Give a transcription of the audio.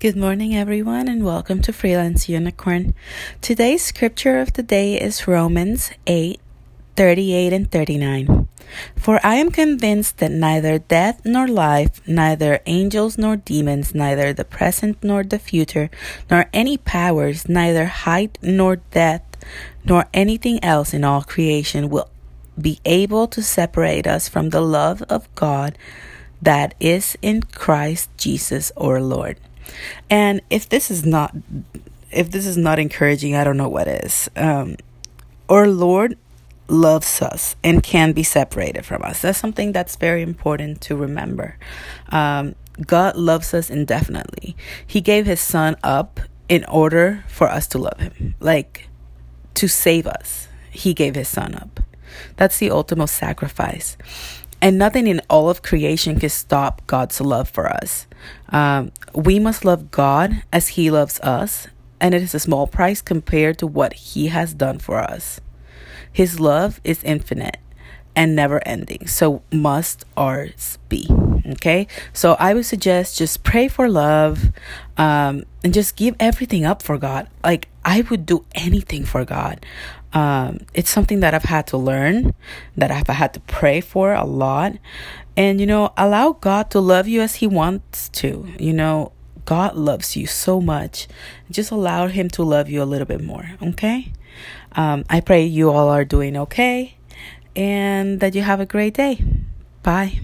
Good morning, everyone, and welcome to Freelance Unicorn. Today's scripture of the day is Romans 8 38 and 39. For I am convinced that neither death nor life, neither angels nor demons, neither the present nor the future, nor any powers, neither height nor depth, nor anything else in all creation will be able to separate us from the love of God that is in Christ Jesus our Lord. And if this is not if this is not encouraging, I don't know what is. Um, our Lord loves us and can be separated from us. That's something that's very important to remember. Um, God loves us indefinitely. He gave his son up in order for us to love him, like to save us. He gave his son up. That's the ultimate sacrifice. And nothing in all of creation can stop God's love for us. Um, we must love God as He loves us, and it is a small price compared to what He has done for us. His love is infinite and never ending, so must ours be. Okay, so I would suggest just pray for love um, and just give everything up for God. Like, I would do anything for God. Um, it's something that I've had to learn, that I've had to pray for a lot. And, you know, allow God to love you as He wants to. You know, God loves you so much. Just allow Him to love you a little bit more, okay? Um, I pray you all are doing okay and that you have a great day. Bye.